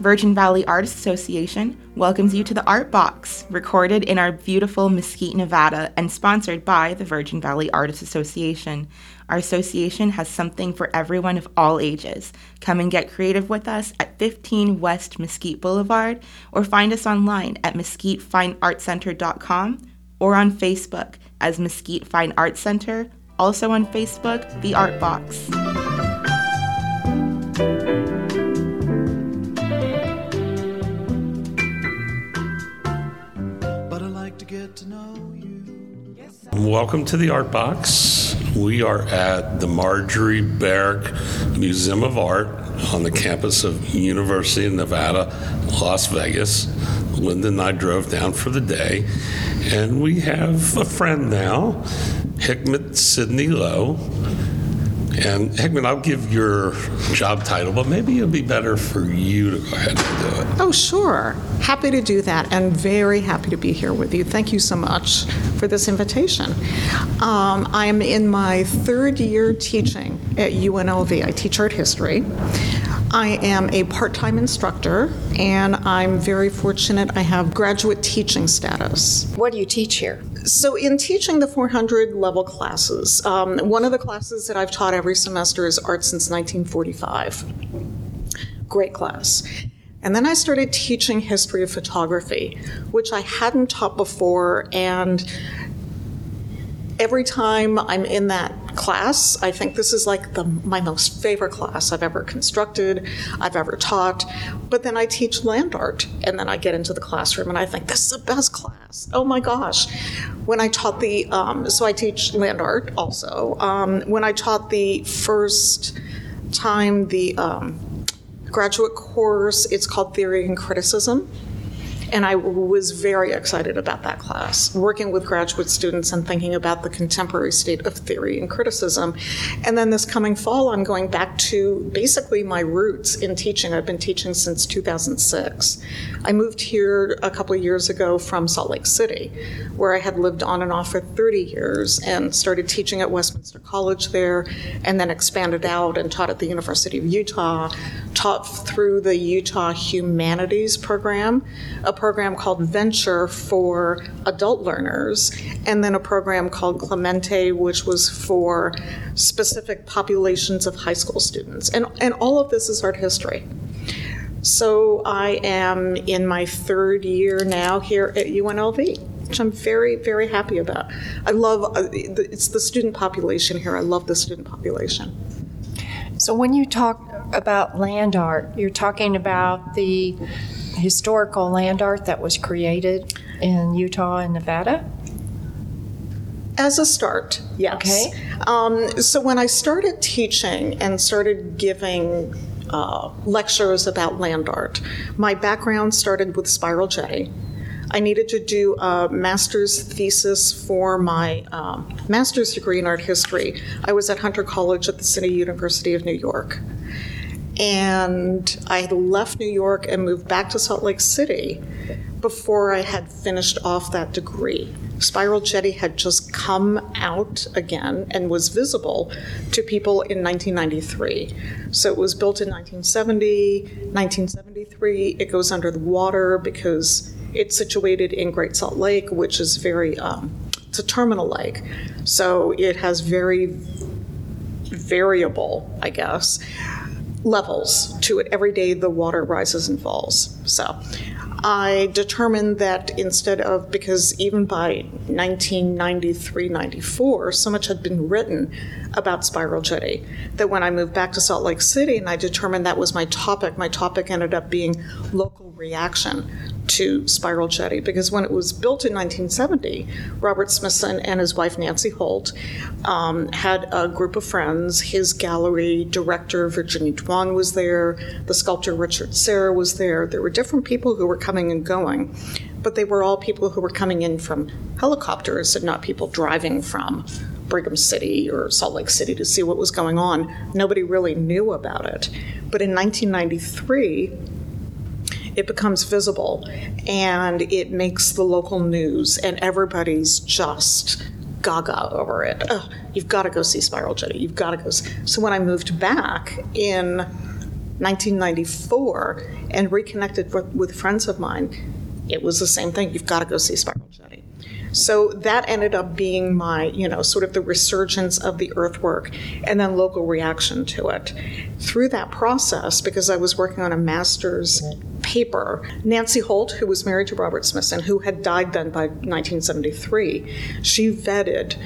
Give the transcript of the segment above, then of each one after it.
Virgin Valley Artists Association welcomes you to the Art Box, recorded in our beautiful Mesquite, Nevada, and sponsored by the Virgin Valley Artists Association. Our association has something for everyone of all ages. Come and get creative with us at 15 West Mesquite Boulevard or find us online at mesquitefineartcenter.com or on Facebook as Mesquite Fine Arts Center, also on Facebook, The Art Box. Welcome to the Art Box. We are at the Marjorie Barrick Museum of Art on the campus of University of Nevada, Las Vegas. Linda and I drove down for the day, and we have a friend now, Hikmet Sidney Loe. And Hickman, I'll give your job title, but maybe it'll be better for you to go ahead and do it. Oh, sure. Happy to do that and very happy to be here with you. Thank you so much for this invitation. Um, I'm in my third year teaching at UNLV. I teach art history. I am a part time instructor and I'm very fortunate I have graduate teaching status. What do you teach here? So, in teaching the 400 level classes, um, one of the classes that I've taught every semester is art since 1945. Great class. And then I started teaching history of photography, which I hadn't taught before. And every time I'm in that class, I think this is like the, my most favorite class I've ever constructed, I've ever taught. But then I teach land art, and then I get into the classroom and I think this is the best class. Oh my gosh. When I taught the, um, so I teach land art also. Um, when I taught the first time the um, graduate course, it's called Theory and Criticism. And I was very excited about that class, working with graduate students and thinking about the contemporary state of theory and criticism. And then this coming fall, I'm going back to basically my roots in teaching. I've been teaching since 2006. I moved here a couple of years ago from Salt Lake City, where I had lived on and off for 30 years and started teaching at Westminster College there, and then expanded out and taught at the University of Utah, taught through the Utah Humanities Program, a program called Venture for adult learners, and then a program called Clemente, which was for specific populations of high school students. And, and all of this is art history. So I am in my third year now here at UNLV, which I'm very, very happy about. I love, uh, it's the student population here. I love the student population. So, when you talk about land art, you're talking about the historical land art that was created in Utah and Nevada? As a start, yes. Okay. Um, so when I started teaching and started giving uh, lectures about land art, my background started with Spiral Jetty. I needed to do a master's thesis for my um, master's degree in art history. I was at Hunter College at the City University of New York. And I left New York and moved back to Salt Lake City before I had finished off that degree. Spiral Jetty had just come out again and was visible to people in 1993. So it was built in 1970, 1973. It goes under the water because it's situated in Great Salt Lake, which is very, um, it's a terminal lake. So it has very variable, I guess, levels to it. Every day the water rises and falls. So I determined that instead of, because even by 1993 94, so much had been written about spiral jetty that when I moved back to Salt Lake City and I determined that was my topic, my topic ended up being local reaction to Spiral Jetty because when it was built in 1970, Robert Smithson and his wife Nancy Holt um, had a group of friends. His gallery director, Virginia Dwan, was there. The sculptor Richard Serra was there. There were different people who were coming and going, but they were all people who were coming in from helicopters and not people driving from Brigham City or Salt Lake City to see what was going on. Nobody really knew about it. But in 1993, it becomes visible and it makes the local news, and everybody's just gaga over it. Ugh, you've got to go see Spiral Jetty. You've got to go. See. So when I moved back in 1994 and reconnected with, with friends of mine, it was the same thing. You've got to go see Spiral Jetty. So that ended up being my, you know, sort of the resurgence of the earthwork and then local reaction to it. Through that process, because I was working on a master's paper, Nancy Holt, who was married to Robert Smithson, who had died then by 1973, she vetted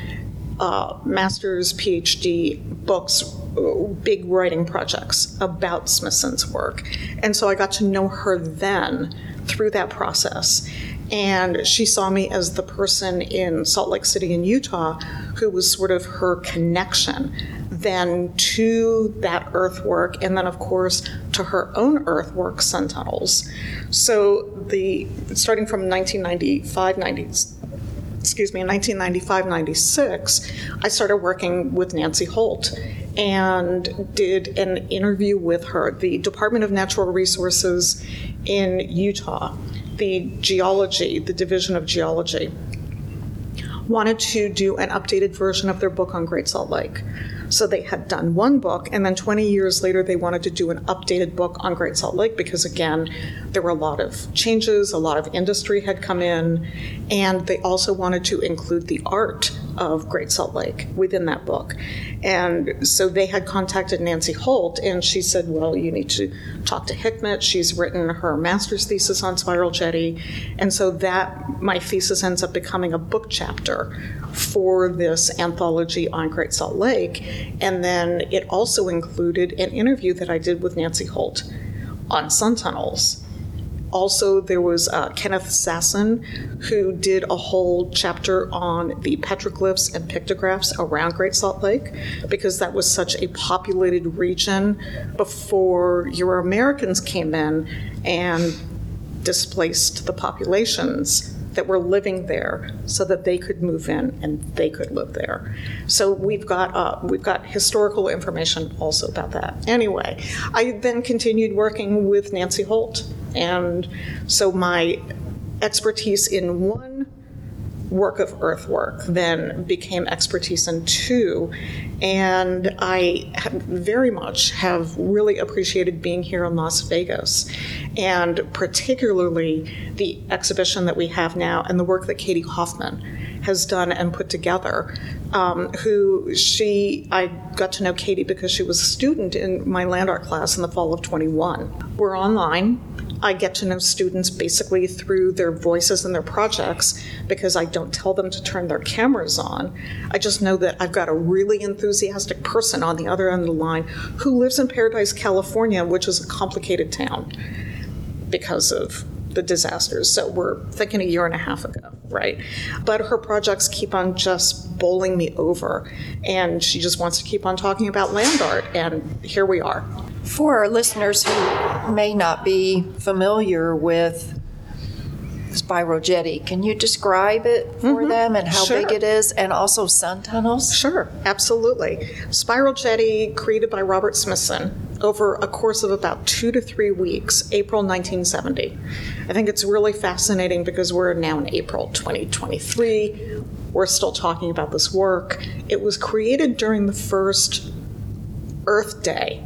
uh, master's, PhD books, big writing projects about Smithson's work. And so I got to know her then through that process. And she saw me as the person in Salt Lake City in Utah who was sort of her connection then to that earthwork, and then, of course, to her own earthwork, sun tunnels. So, the starting from 1995 90, excuse me, in 1995 96, I started working with Nancy Holt and did an interview with her, the Department of Natural Resources in Utah, the geology, the Division of Geology, wanted to do an updated version of their book on Great Salt Lake. So they had done one book, and then 20 years later, they wanted to do an updated book on Great Salt Lake because, again, there were a lot of changes, a lot of industry had come in, and they also wanted to include the art of Great Salt Lake within that book. And so they had contacted Nancy Holt, and she said, Well, you need to talk to Hikmet. She's written her master's thesis on Spiral Jetty. And so that, my thesis ends up becoming a book chapter for this anthology on Great Salt Lake. And then it also included an interview that I did with Nancy Holt on sun tunnels. Also, there was uh, Kenneth Sasson, who did a whole chapter on the petroglyphs and pictographs around Great Salt Lake, because that was such a populated region before Euro Americans came in and displaced the populations that were living there so that they could move in and they could live there. So we've got uh, we've got historical information also about that. Anyway, I then continued working with Nancy Holt, and so my expertise in one work of earthwork then became expertise in two. And I very much have really appreciated being here in Las Vegas, and particularly the exhibition that we have now and the work that Katie Hoffman has done and put together. Um, who she, I got to know Katie because she was a student in my land art class in the fall of 21. We're online I get to know students basically through their voices and their projects because I don't tell them to turn their cameras on. I just know that I've got a really enthusiastic person on the other end of the line who lives in Paradise, California, which is a complicated town because of the disasters. So we're thinking a year and a half ago, right? But her projects keep on just bowling me over, and she just wants to keep on talking about land art, and here we are. For our listeners who may not be familiar with Spiral Jetty, can you describe it for mm-hmm. them and how Sure. big it is, and also sun tunnels? Sure, absolutely. Spiral Jetty, created by Robert Smithson over a course of about two to three weeks, April 1970. I think it's really fascinating because we're now in April 2023. We're still talking about this work. It was created during the first Earth Day.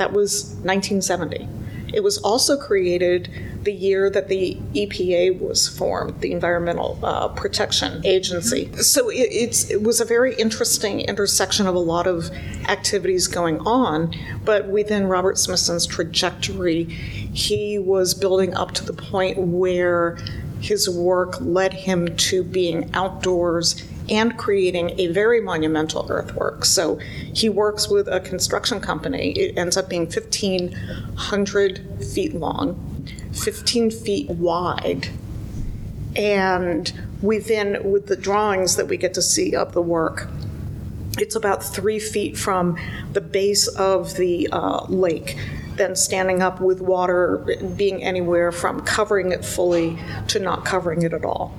That was 1970. It was also created the year that the EPA was formed, the Environmental uh, Protection Agency. So it, it's, it was a very interesting intersection of a lot of activities going on. But within Robert Smithson's trajectory, he was building up to the point where his work led him to being outdoors and creating a very monumental earthwork. So he works with a construction company. It ends up being 1,500 feet long, 15 feet wide. And within, with the drawings that we get to see of the work, it's about three feet from the base of the uh, lake then standing up with water being anywhere from covering it fully to not covering it at all.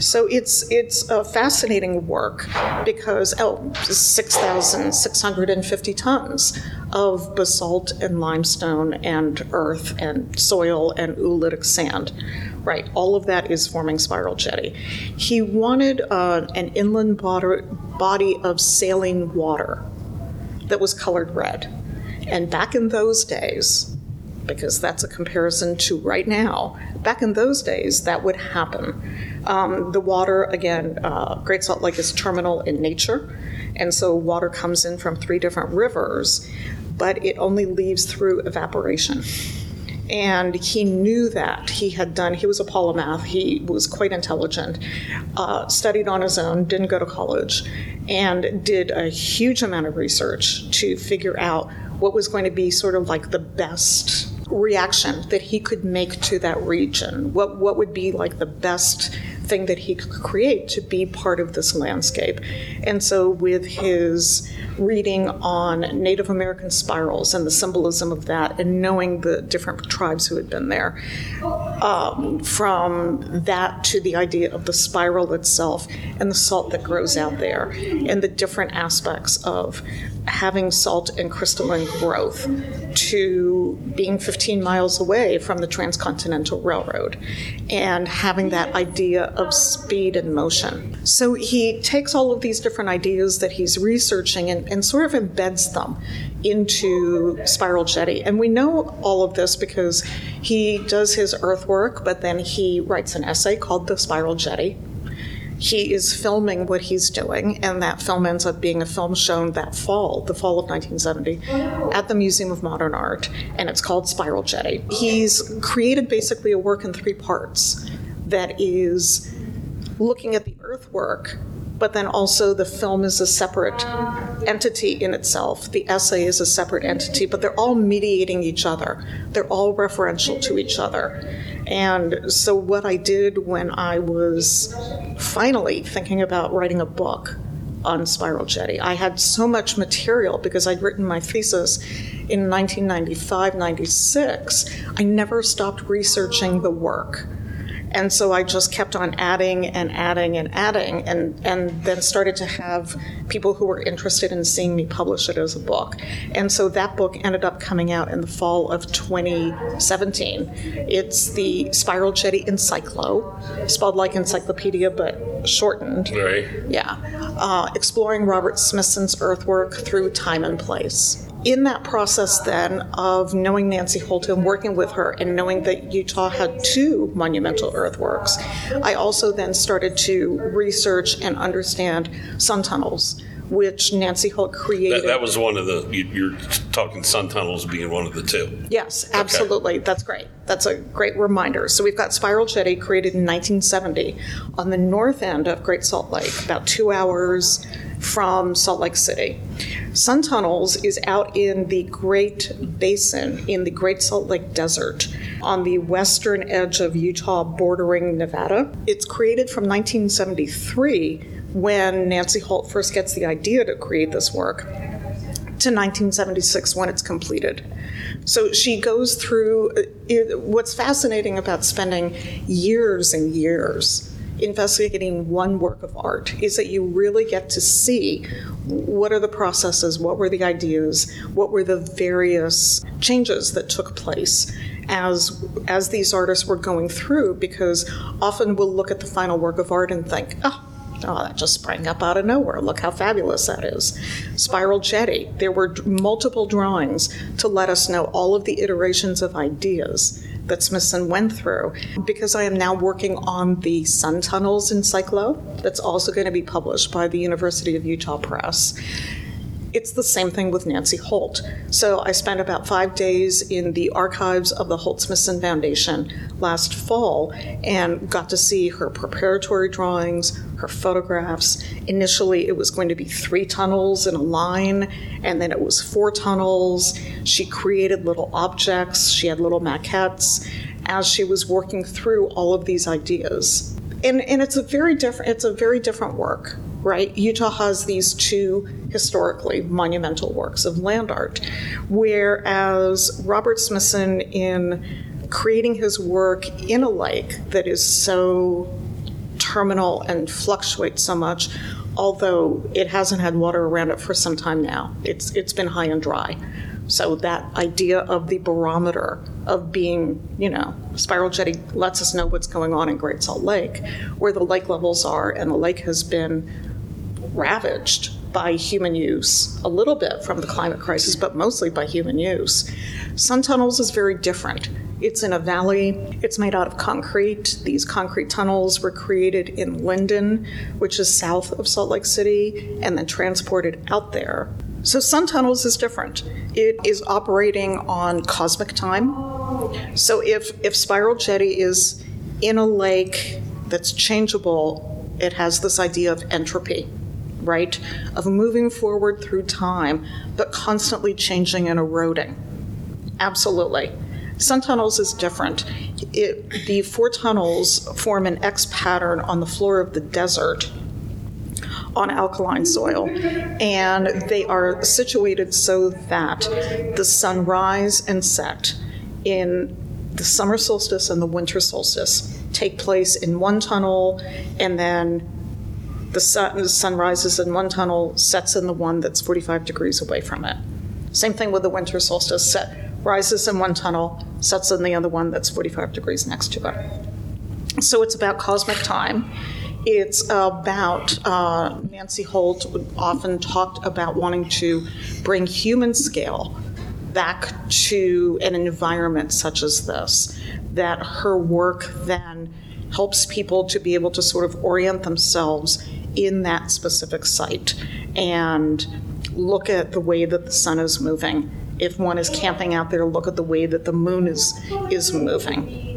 So it's it's a fascinating work because oh, 6,650 tons of basalt and limestone and earth and soil and oolitic sand. Right, all of that is forming spiral jetty. He wanted uh, an inland body, body of sailing water that was colored red. And back in those days, because that's a comparison to right now, back in those days, that would happen. Um, the water, again, uh, Great Salt Lake is terminal in nature, and so water comes in from three different rivers, but it only leaves through evaporation. And he knew that. He had done, he was a polymath, he was quite intelligent, uh, studied on his own, didn't go to college, and did a huge amount of research to figure out what was going to be sort of like the best reaction that he could make to that region. What, what would be like the best thing that he could create to be part of this landscape. And so, with his reading on Native American spirals and the symbolism of that, and knowing the different tribes who had been there, um, from that to the idea of the spiral itself and the salt that grows out there, and the different aspects of having salt and crystalline growth to being 15 miles away from the transcontinental railroad and having that idea of speed and motion. So he takes all of these different ideas that he's researching and, and sort of embeds them into Spiral Jetty. And we know all of this because he does his earthwork, but then he writes an essay called The Spiral Jetty he is filming what he's doing, and that film ends up being a film shown that fall, the fall of 1970, at the Museum of Modern Art, and it's called Spiral Jetty. He's created basically a work in three parts that is looking at the earthwork but then also the film is a separate entity in itself. The essay is a separate entity, but they're all mediating each other. They're all referential to each other. And so, what I did when I was finally thinking about writing a book on Spiral Jetty, I had so much material because I'd written my thesis in 1995 96. I never stopped researching the work. And so I just kept on adding and adding and adding, and, and then started to have people who were interested in seeing me publish it as a book. And so that book ended up coming out in the fall of 2017. It's the Spiral Jetty Encyclo, spelled like encyclopedia but shortened. Right. Yeah. Uh, exploring Robert Smithson's earthwork through time and place in that process then of knowing Nancy Holt and working with her and knowing that Utah had two monumental earthworks, I also then started to research and understand sun tunnels, which Nancy Holt created. That, that was one of the, you, you're talking sun tunnels being one of the two. Yes, absolutely. That's great. That's a great reminder. So we've got Spiral Jetty created in 1970 on the north end of Great Salt Lake, about two hours from Salt Lake City. Sun Tunnels is out in the Great Basin in the Great Salt Lake Desert on the western edge of Utah bordering Nevada. It's created from 1973 when Nancy Holt first gets the idea to create this work to 1976 when it's completed. So she goes through it, what's fascinating about spending years and years investigating one work of art is that you really get to see what are the processes, what were the ideas, what were the various changes that took place as as these artists were going through because often we'll look at the final work of art and think, oh, Oh, that just sprang up out of nowhere. Look how fabulous that is. Spiral Jetty. There were multiple drawings to let us know all of the iterations of ideas that Smithson went through. Because I am now working on the Sun Tunnels Encyclo. that's also going to be published by the University of Utah Press. It's the same thing with Nancy Holt. So I spent about five days in the archives of the Holt Smithson Foundation last fall and got to see her preparatory drawings, her photographs. Initially, it was going to be three tunnels in a line, and then it was four tunnels. She created little objects, she had little maquettes as she was working through all of these ideas. And, and it's a very different it's a very different work right? Utah has these two historically monumental works of land art, whereas Robert Smithson, in creating his work in a lake that is so terminal and fluctuates so much, although it hasn't had water around it for some time now. It's, it's been high and dry. So that idea of the barometer of being, you know, spiral jetty lets us know what's going on in Great Salt Lake, where the lake levels are, and the lake has been ravaged by human use, a little bit from the climate crisis, but mostly by human use. Sun tunnels is very different. It's in a valley, it's made out of concrete. These concrete tunnels were created in Lindon, which is south of Salt Lake City, and then transported out there. So Sun Tunnels is different. It is operating on cosmic time. So if, if Spiral Jetty is in a lake that's changeable, it has this idea of entropy right? Of moving forward through time, but constantly changing and eroding. Absolutely. Sun tunnels is different. It, the four tunnels form an X pattern on the floor of the desert on alkaline soil, and they are situated so that the sunrise and set in the summer solstice and the winter solstice take place in one tunnel, and then the sun, the sun rises in one tunnel, sets in the one that's 45 degrees away from it. Same thing with the winter solstice, set, rises in one tunnel, sets in the other one that's 45 degrees next to it. So it's about cosmic time. It's about, uh, Nancy Holt often talked about wanting to bring human scale back to an environment such as this, that her work then helps people to be able to sort of orient themselves in that specific site and look at the way that the sun is moving. If one is camping out there, look at the way that the moon is is moving.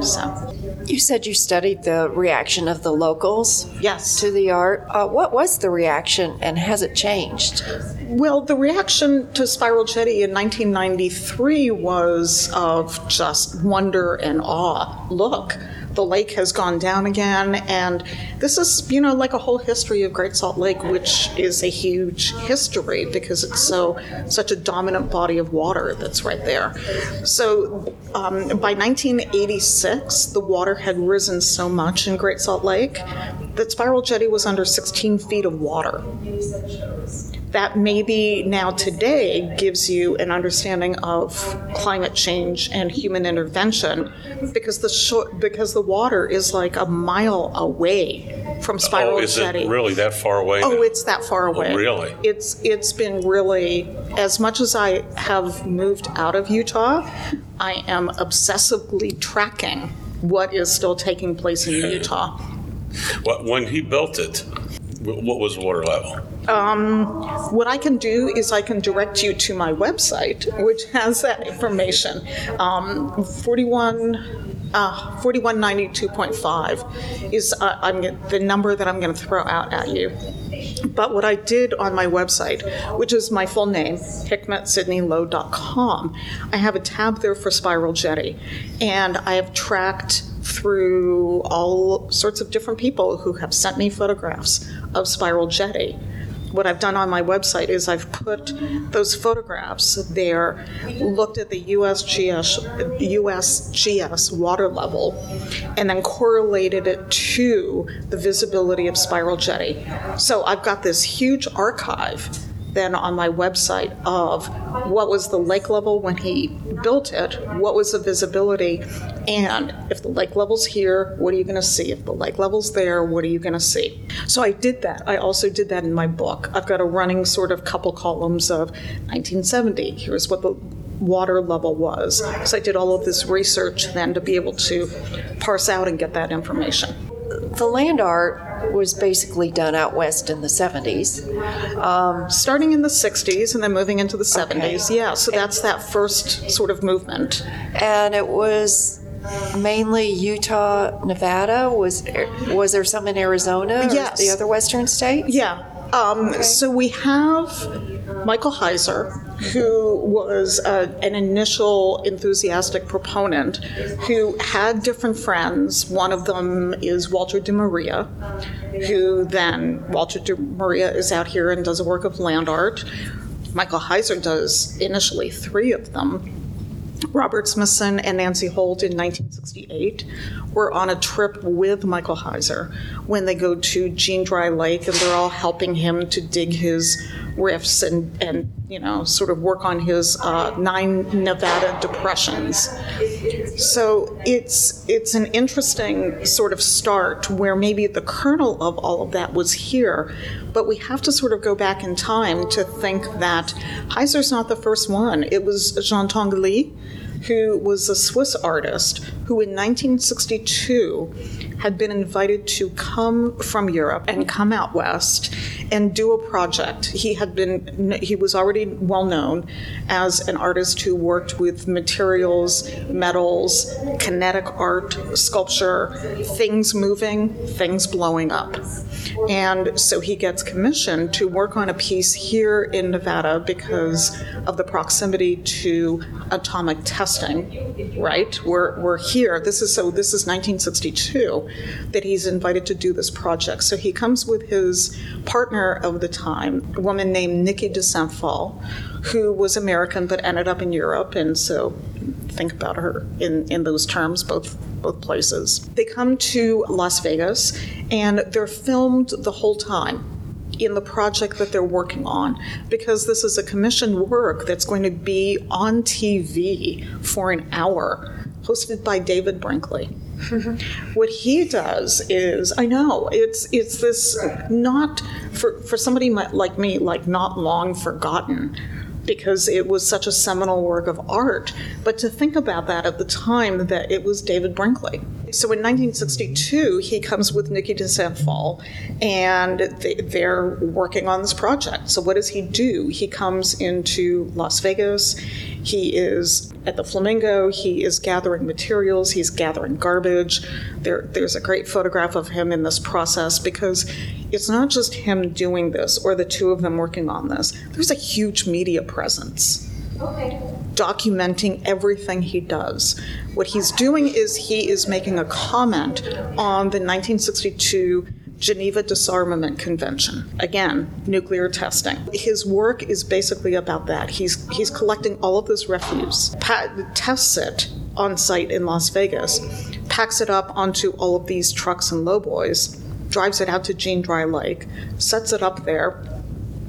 So, You said you studied the reaction of the locals yes. to the art. Uh, what was the reaction and has it changed? Well, the reaction to Spiral Jetty in 1993 was of just wonder and awe. Look, the lake has gone down again, and this is, you know, like a whole history of Great Salt Lake, which is a huge history because it's so such a dominant body of water that's right there. So, um, by 1986, the water had risen so much in Great Salt Lake that Spiral Jetty was under 16 feet of water that maybe now today gives you an understanding of climate change and human intervention because the short, because the water is like a mile away from oh, Spiral Oh, is Jetty. it really that far away? Oh, now? it's that far oh, away. really? It's it's been really as much as I have moved out of Utah, I am obsessively tracking what is still taking place in Utah. What, when he built it, what was water level? What I can do is I can direct you to my website, which has that information. Um, 41, uh, 4192.5 is uh, the number that I'm going to throw out at you. But what I did on my website, which is my full name, hikmetsidneyloe.com, I have a tab there for Spiral Jetty. And I have tracked through all sorts of different people who have sent me photographs of Spiral Jetty what I've done on my website is I've put those photographs there, looked at the USGS, USGS water level, and then correlated it to the visibility of Spiral Jetty. So I've got this huge archive then on my website of what was the lake level when he built it, what was the visibility, and if the lake level's here, what are you going to see? If the lake level's there, what are you going to see? So I did that. I also did that in my book. I've got a running sort of couple columns of 1970. Here's what the water level was. So I did all of this research then to be able to parse out and get that information. The land art was basically done out west in the 70s. Um, Starting in the 60s and then moving into the 70s. Yeah, so that's that first sort of movement. And it was mainly Utah, Nevada. Was was there some in Arizona Yes. the other western state. Yeah, Um, So we have Michael Heizer, who was uh, an initial enthusiastic proponent, who had different friends. One of them is Walter de Maria, who then, Walter de Maria is out here and does a work of land art. Michael Heizer does initially three of them. Robert Smithson and Nancy Holt in 1968 were on a trip with Michael Heizer. When they go to Jean Dry Lake and they're all helping him to dig his rifts and, and you know, sort of work on his uh, nine Nevada depressions. So it's it's an interesting sort of start where maybe the kernel of all of that was here, but we have to sort of go back in time to think that Heizer's not the first one. It was Jean Tinguely, who was a Swiss artist who in 1962 had been invited to come from Europe and come out west and do a project. He had been he was already well known as an artist who worked with materials, metals, kinetic art, sculpture, things moving, things blowing up. And so he gets commissioned to work on a piece here in Nevada because of the proximity to atomic testing, right? We're, we're here. This is so this is 1962 that he's invited to do this project. So he comes with his partner of the time, a woman named Niki de Saint Phalle, who was American but ended up in Europe, and so think about her in, in those terms, both both places. They come to Las Vegas and they're filmed the whole time in the project that they're working on because this is a commissioned work that's going to be on TV for an hour, hosted by David Brinkley. Mm-hmm. what he does is, I know it's it's this not for for somebody like me, like not long forgotten because it was such a seminal work of art. But to think about that at the time that it was David Brinkley. So in 1962, he comes with Niki de Saint Phalle, and they, they're working on this project. So what does he do? He comes into Las Vegas. He is at the Flamingo. He is gathering materials. He's gathering garbage. There, there's a great photograph of him in this process because it's not just him doing this or the two of them working on this. There's a huge media presence documenting everything he does. What he's doing is he is making a comment on the 1962 Geneva Disarmament Convention. Again, nuclear testing. His work is basically about that. He's he's collecting all of this refuse, pa- tests it on site in Las Vegas, packs it up onto all of these trucks and lowboys, drives it out to Jean Dry Lake, sets it up there,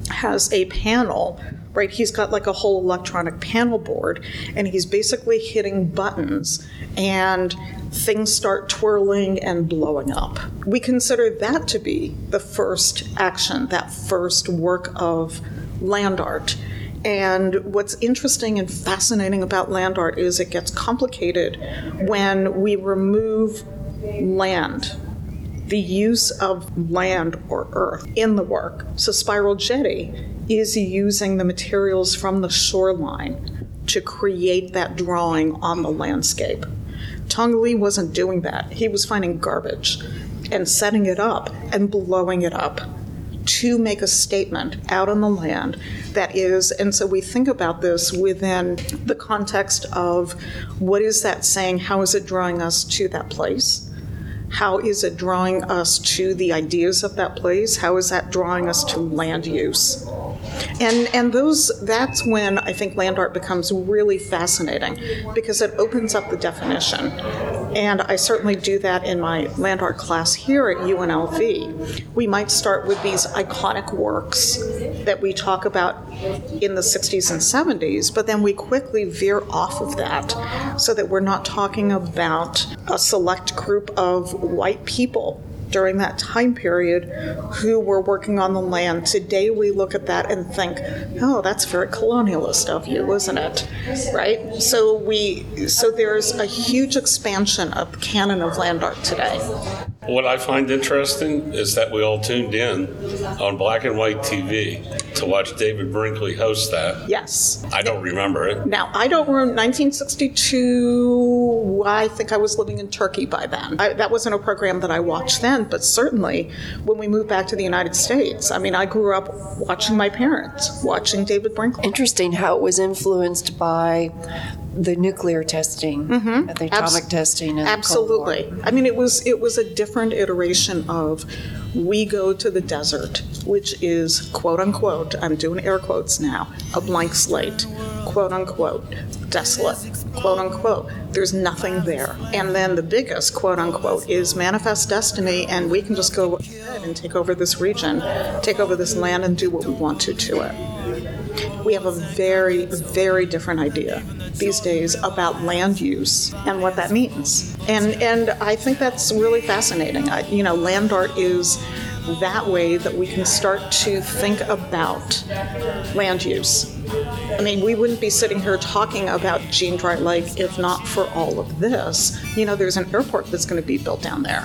has a panel, right? He's got like a whole electronic panel board, and he's basically hitting buttons, and things start twirling and blowing up. We consider that to be the first action, that first work of land art. And what's interesting and fascinating about land art is it gets complicated when we remove land the use of land or earth in the work. So, Spiral Jetty is using the materials from the shoreline to create that drawing on the landscape. Tinguely wasn't doing that. He was finding garbage and setting it up and blowing it up to make a statement out on the land that is, and so we think about this within the context of what is that saying? How is it drawing us to that place? How is it drawing us to the ideas of that place? How is that drawing us to land use? And and those that's when I think land art becomes really fascinating because it opens up the definition. And I certainly do that in my land art class here at UNLV. We might start with these iconic works that we talk about in the 60s and 70s, but then we quickly veer off of that so that we're not talking about a select group of white people during that time period who were working on the land. Today we look at that and think, oh, that's very colonialist of you, isn't it? Right? So we so there's a huge expansion of canon of land art today. What I find interesting is that we all tuned in on black and white TV to watch David Brinkley host that. Yes. I don't remember it. Now, I don't remember 1962. I think I was living in Turkey by then. I, that wasn't a program that I watched then, but certainly when we moved back to the United States, I mean, I grew up watching my parents, watching David Brinkley. Interesting how it was influenced by the nuclear testing, mm-hmm. the atomic Abs- testing. Absolutely. I mean, it was it was a different iteration of we go to the desert, which is quote unquote. I'm doing air quotes now. A blank slate, quote unquote, desolate, quote unquote. There's nothing there. And then the biggest quote unquote is manifest destiny, and we can just go ahead and take over this region, take over this land, and do what we want to to it we have a very, very different idea these days about land use and what that means. And and I think that's really fascinating. I, you know, land art is that way that we can start to think about land use. I mean, we wouldn't be sitting here talking about Jean Dry Lake if not for all of this. You know, there's an airport that's going to be built down there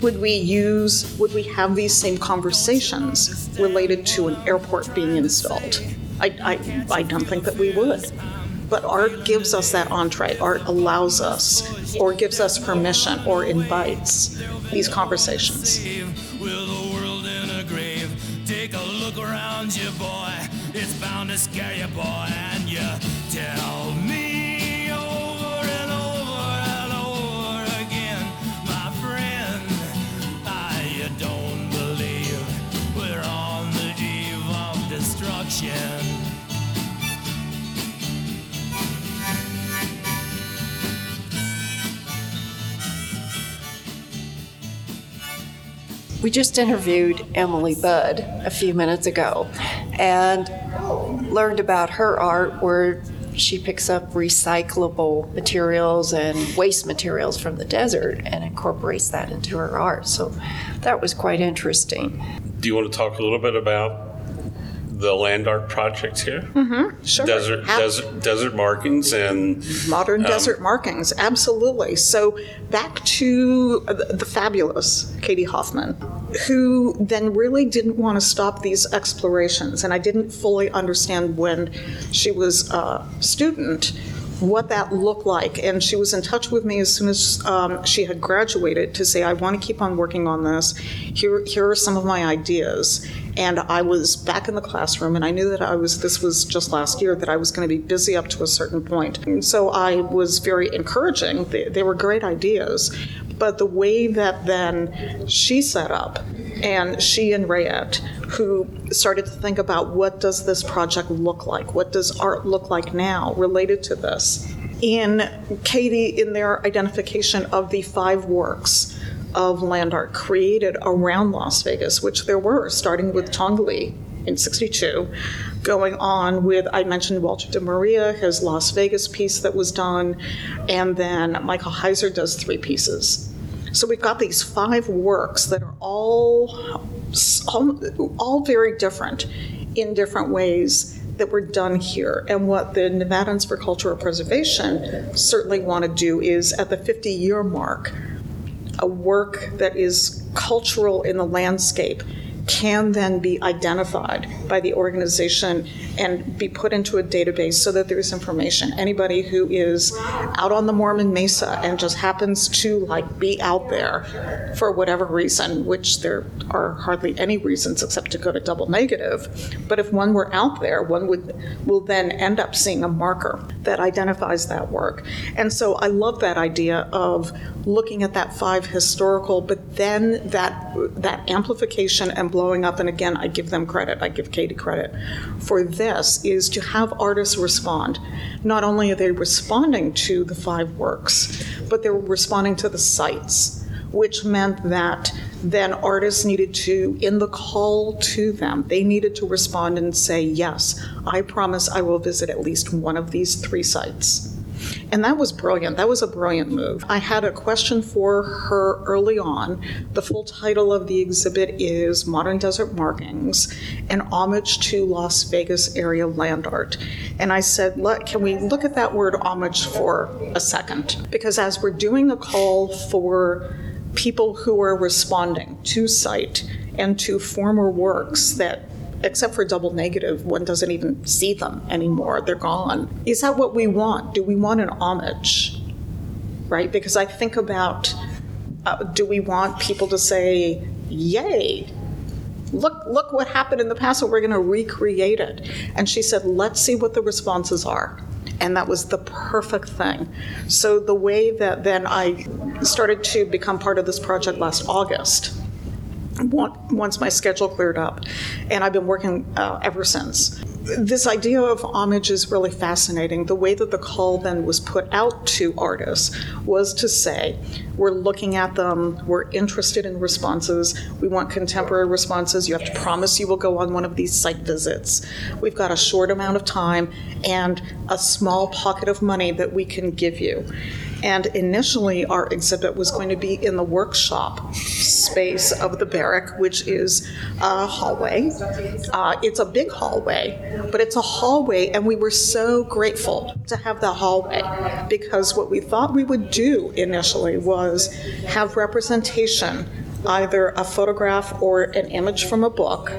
would we use, would we have these same conversations related to an airport being installed? I, I, I don't think that we would. But art gives us that entree. Art allows us, or gives us permission, or invites these conversations. It's bound to scare you, boy. And you tell me We just interviewed Emily Budd a few minutes ago and learned about her art where she picks up recyclable materials and waste materials from the desert and incorporates that into her art. So that was quite interesting. Do you want to talk a little bit about the land art project here? Sure. Desert, Ab- desert, desert markings and Modern desert markings, absolutely. So back to the, the fabulous Katie Hoffman, who then really didn't want to stop these explorations. And I didn't fully understand when she was a student what that looked like. And she was in touch with me as soon as um, she had graduated to say, I want to keep on working on this. Here, here are some of my ideas. And I was back in the classroom, and I knew that I was, this was just last year, that I was going to be busy up to a certain point. And so I was very encouraging. They, they were great ideas. But the way that then she set up, and she and Rayette, who started to think about what does this project look like? What does art look like now related to this? In Katie, in their identification of the five works of land art created around Las Vegas, which there were, starting with Tinguely in 62, going on with, I mentioned Walter de Maria, his Las Vegas piece that was done, and then Michael Heizer does three pieces. So we've got these five works that are all, all, all very different in different ways that were done here. And what the Nevadans for Cultural Preservation certainly want to do is at the 50 year mark, a work that is cultural in the landscape can then be identified by the organization and be put into a database so that there's information. Anybody who is out on the Mormon Mesa and just happens to like be out there for whatever reason, which there are hardly any reasons except to go to double negative. But if one were out there, one would will then end up seeing a marker that identifies that work. And so I love that idea of looking at that five historical, but then that that amplification and blowing up. And again, I give them credit. I give Katie credit for this is to have artists respond. Not only are they responding to the five works, but they're responding to the sites, which meant that then artists needed to, in the call to them, they needed to respond and say, yes, I promise I will visit at least one of these three sites. And that was brilliant. That was a brilliant move. I had a question for her early on. The full title of the exhibit is Modern Desert Markings, an homage to Las Vegas area land art. And I said, "Look, can we look at that word homage for a second? Because as we're doing a call for people who are responding to site and to former works that, except for double negative, one doesn't even see them anymore. They're gone. Is that what we want? Do we want an homage? Right? Because I think about uh, do we want people to say, yay, look, look what happened in the past, and we're going to recreate it. And she said, let's see what the responses are. And that was the perfect thing. So the way that then I started to become part of this project last August, once my schedule cleared up, and I've been working uh, ever since. This idea of homage is really fascinating. The way that the call then was put out to artists was to say, we're looking at them, we're interested in responses, we want contemporary responses, you have to promise you will go on one of these site visits. We've got a short amount of time and a small pocket of money that we can give you. And initially, our exhibit was going to be in the workshop space of the Barrick, which is a hallway. Uh, it's a big hallway, but it's a hallway, and we were so grateful to have that hallway because what we thought we would do initially was have representation either a photograph or an image from a book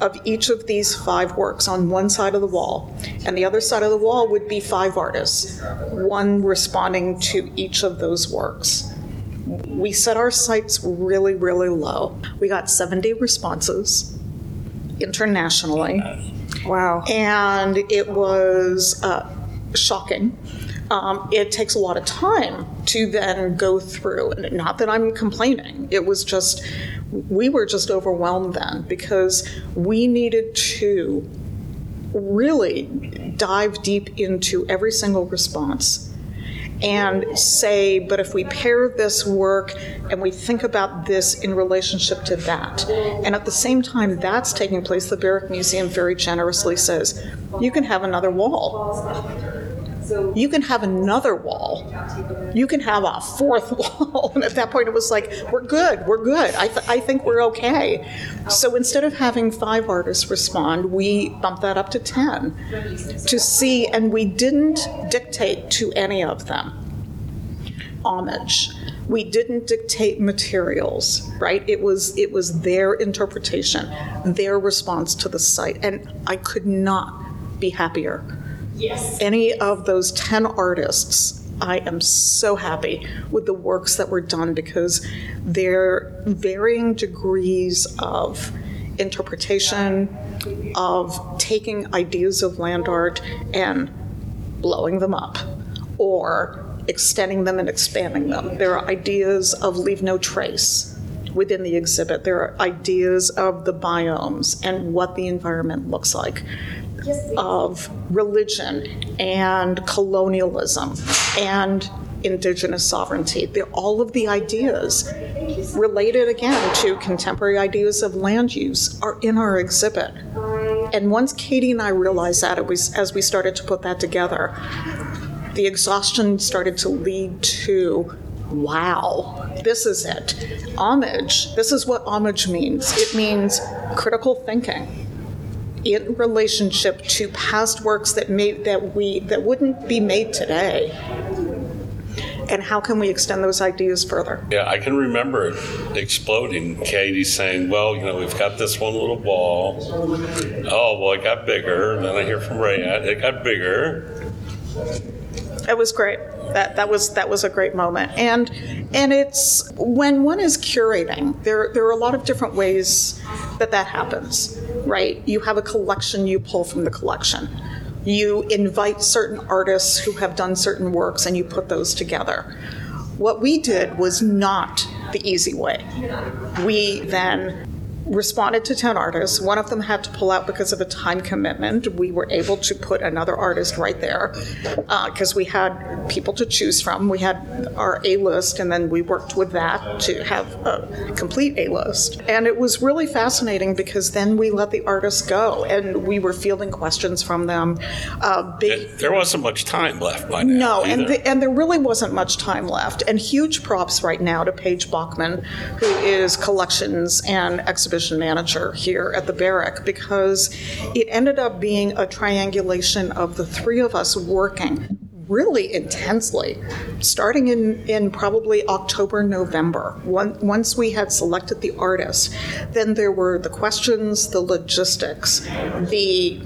of each of these five works on one side of the wall. And the other side of the wall would be five artists, one responding to each of those works. We set our sights really, really low. We got 70 responses internationally. Wow. And it was uh, shocking. Um, it takes a lot of time to then go through. And not that I'm complaining, it was just, we were just overwhelmed then because we needed to really dive deep into every single response and say, but if we pair this work and we think about this in relationship to that, and at the same time that's taking place, the Barrick Museum very generously says, you can have another wall. You can have another wall. You can have a fourth wall. And at that point, it was like, we're good, we're good. I, th- I think we're okay. So instead of having five artists respond, we bumped that up to 10 to see, and we didn't dictate to any of them homage. We didn't dictate materials, right? It was it was their interpretation, their response to the site, and I could not be happier. Any of those 10 artists, I am so happy with the works that were done because they're varying degrees of interpretation, of taking ideas of land art and blowing them up or extending them and expanding them. There are ideas of leave no trace within the exhibit. There are ideas of the biomes and what the environment looks like, of religion and colonialism and indigenous sovereignty. They're all of the ideas related again to contemporary ideas of land use are in our exhibit. And once Katie and I realized that, it was as we started to put that together, the exhaustion started to lead to wow, this is it. Homage, this is what homage means it means critical thinking in relationship to past works that made that we that wouldn't be made today and how can we extend those ideas further Yeah, I can remember it exploding. Katie saying, "Well, you know, we've got this one little ball. Oh, well, it got bigger." And then I hear from Ray, "It got bigger." it was great that that was that was a great moment. And and it's when one is curating there there are a lot of different ways that that happens right? You have a collection you pull from the collection. You invite certain artists who have done certain works and you put those together. What we did was not the easy way. We then responded to 10 artists. One of them had to pull out because of a time commitment. We were able to put another artist right there because we had people to choose from. We had our A list, and then we worked with that to have a complete A list. And it was really fascinating because then we let the artists go and we were fielding questions from them. Uh, big there wasn't much time left by now. no, and, the, and there really wasn't much time left. And huge props right now to Paige Bachman, who is collections and exhibition manager here at the Barrick, because it ended up being a triangulation of the three of us working really intensely, starting in, in probably October, November. One, once we had selected the artist, then there were the questions, the logistics, the,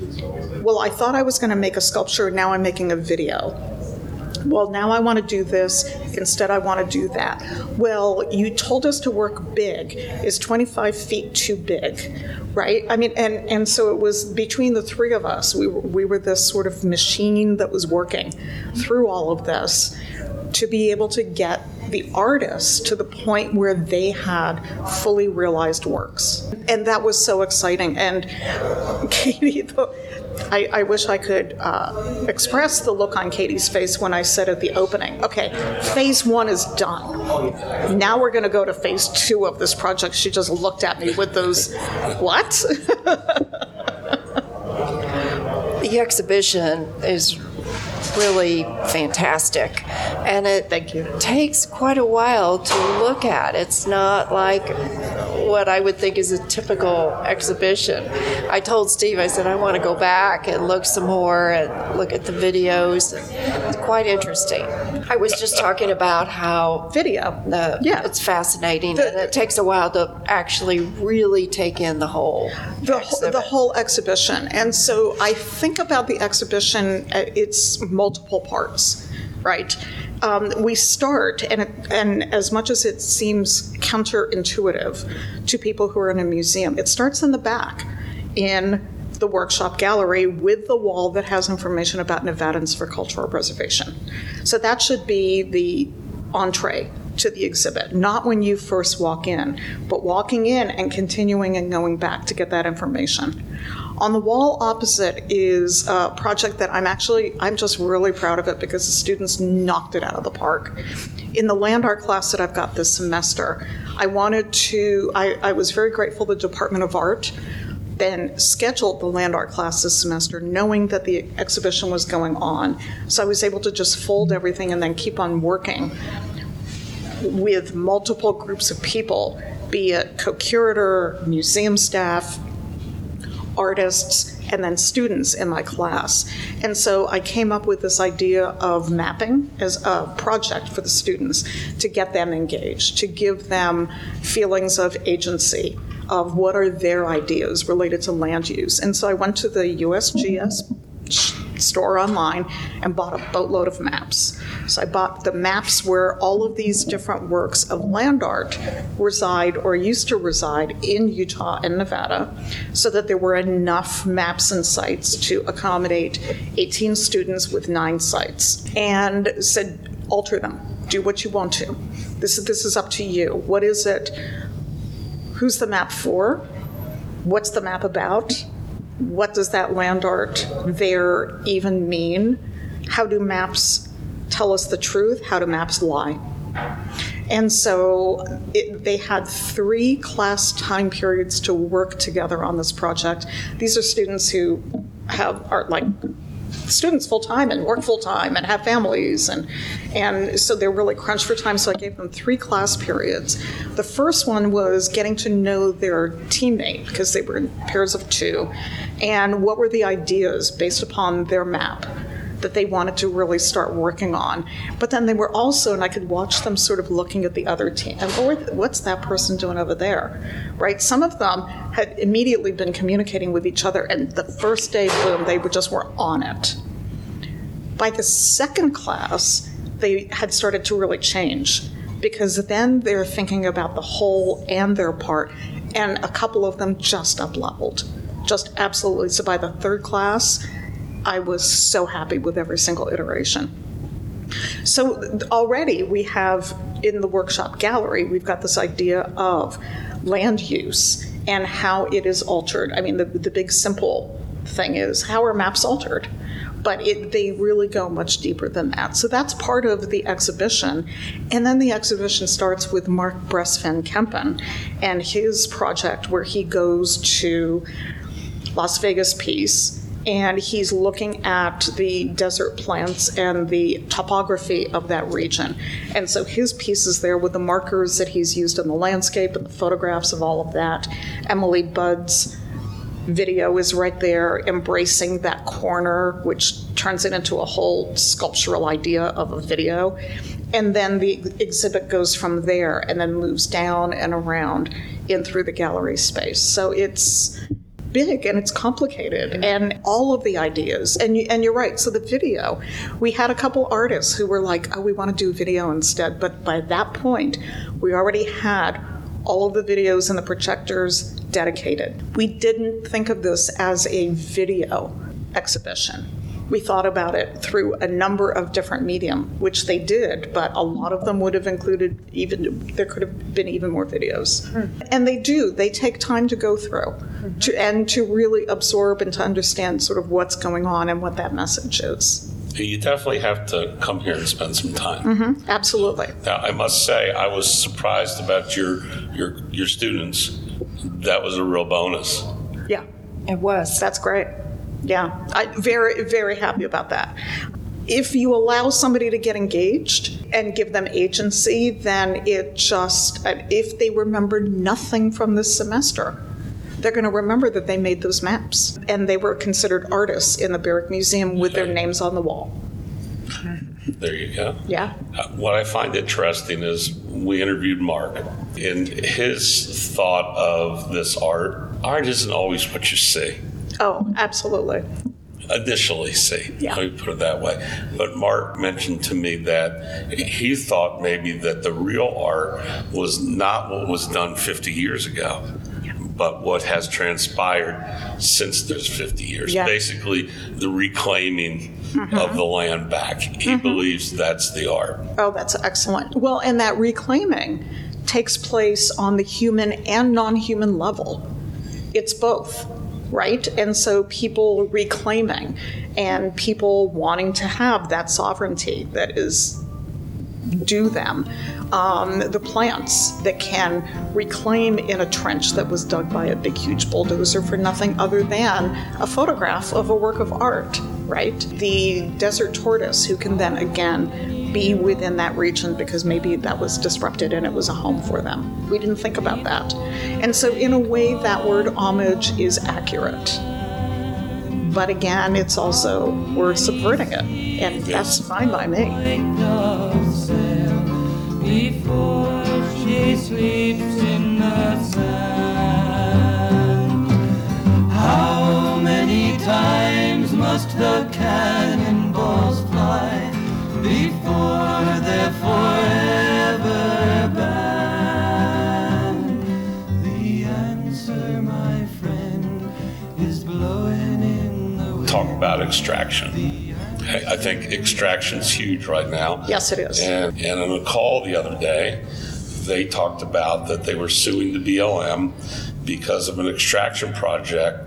well, I thought I was going to make a sculpture, now I'm making a video well, now I want to do this, instead I want to do that. Well, you told us to work big. Is 25 feet too big? Right? I mean, and, and so it was between the three of us, we we were this sort of machine that was working through all of this to be able to get the artists to the point where they had fully realized works. And that was so exciting. And Katie, the, I, I wish I could uh, express the look on Katie's face when I said at the opening, okay, phase one is done. Now we're going to go to phase two of this project. She just looked at me with those, what? The exhibition is really fantastic, and it Thank you. takes quite a while to look at. It's not like what I would think is a typical exhibition. I told Steve, I said, I want to go back and look some more and look at the videos. It's quite interesting. I was just talking about how Video. the, Yeah. it's fascinating, and it takes a while to actually really take in the whole the, whole- the whole exhibition. And so I think about the exhibition, uh, it's multiple parts, right? Um, we start, and, and as much as it seems counterintuitive to people who are in a museum, it starts in the back in the workshop gallery with the wall that has information about Nevadans for cultural preservation. So that should be the entree to the exhibit, not when you first walk in, but walking in and continuing and going back to get that information. On the wall opposite is a project that I'm actually, I'm just really proud of it because the students knocked it out of the park. In the land art class that I've got this semester, I wanted to, I, I was very grateful the Department of Art then scheduled the land art class this semester, knowing that the exhibition was going on. So I was able to just fold everything and then keep on working with multiple groups of people, be it co-curator, museum staff, artists, and then students in my class. And so I came up with this idea of mapping as a project for the students to get them engaged, to give them feelings of agency, of what are their ideas related to land use. And so I went to the USGS store online and bought a boatload of maps. So I bought the maps where all of these different works of land art reside or used to reside in Utah and Nevada, so that there were enough maps and sites to accommodate 18 students with nine sites. And said, alter them, do what you want to. This, this is up to you. What is it? Who's the map for? What's the map about? What does that land art there even mean? How do maps tell us the truth? How do maps lie? And so it, they had three class time periods to work together on this project. These are students who have are like students full time and work full time and have families and and so they're really crunched for time so I gave them three class periods. The first one was getting to know their teammate because they were in pairs of two and what were the ideas based upon their map that they wanted to really start working on. But then they were also, and I could watch them sort of looking at the other team, and oh, what's that person doing over there, right? Some of them had immediately been communicating with each other, and the first day, boom, they just were on it. By the second class, they had started to really change because then they're thinking about the whole and their part, and a couple of them just up leveled, just absolutely. So by the third class, I was so happy with every single iteration. So already we have in the workshop gallery, we've got this idea of land use and how it is altered. I mean, the, the big simple thing is how are maps altered? But it, they really go much deeper than that. So that's part of the exhibition. And then the exhibition starts with Mark Brest van Kempen and his project where he goes to Las Vegas piece, and he's looking at the desert plants and the topography of that region. And so his piece is there with the markers that he's used in the landscape and the photographs of all of that. Emily Budd's Video is right there, embracing that corner, which turns it into a whole sculptural idea of a video. And then the exhibit goes from there and then moves down and around in through the gallery space. So it's big and it's complicated and all of the ideas. And you, and you're right. So the video we had a couple artists who were like oh we want to do video instead. But by that point we already had all of the videos and the projectors dedicated. We didn't think of this as a video exhibition we thought about it through a number of different medium which they did but a lot of them would have included even there could have been even more videos hmm. and they do they take time to go through hmm. to, and to really absorb and to understand sort of what's going on and what that message is You definitely have to come here and spend some time. Mm-hmm. absolutely Now, I must say, I was surprised about your your your students. That was a real bonus. yeah It was. That's great. Yeah, I very very happy about that. If you allow somebody to get engaged and give them agency, then it just if they remember nothing from this semester, they're going to remember that they made those maps and they were considered artists in the Barrick Museum with their names on the wall. There you go. Yeah. Uh, What I find interesting is we interviewed Mark, and his thought of this art. Art isn't always what you see. Oh, absolutely. initially see. Yeah. Let me put it that way. But Mark mentioned to me that he thought maybe that the real art was not what was done 50 years ago, but what has transpired since those 50 years. Yeah. Basically, the reclaiming mm-hmm. of the land back. He mm-hmm. believes that's the art. Oh, that's excellent. Well, and that reclaiming takes place on the human and non human level. It's both, right? And so people reclaiming and people wanting to have that sovereignty that is due them. Um, the plants that can reclaim in a trench that was dug by a big, huge bulldozer for nothing other than a photograph of a work of art, right? The desert tortoise who can then again be within that region because maybe that was disrupted and it was a home for them. We didn't think about that. And so, in a way, that word homage is accurate. But again, it's also, we're subverting it, and that's fine by me. before she sleeps in the sand. How many times must the cannonballs fly before they're forever banned? The answer, my friend, is blowing in the wind. Talk about extraction. I I think extraction's huge right now. Yes, it is. And, and on a call the other day, they talked about that they were suing the BLM because of an extraction project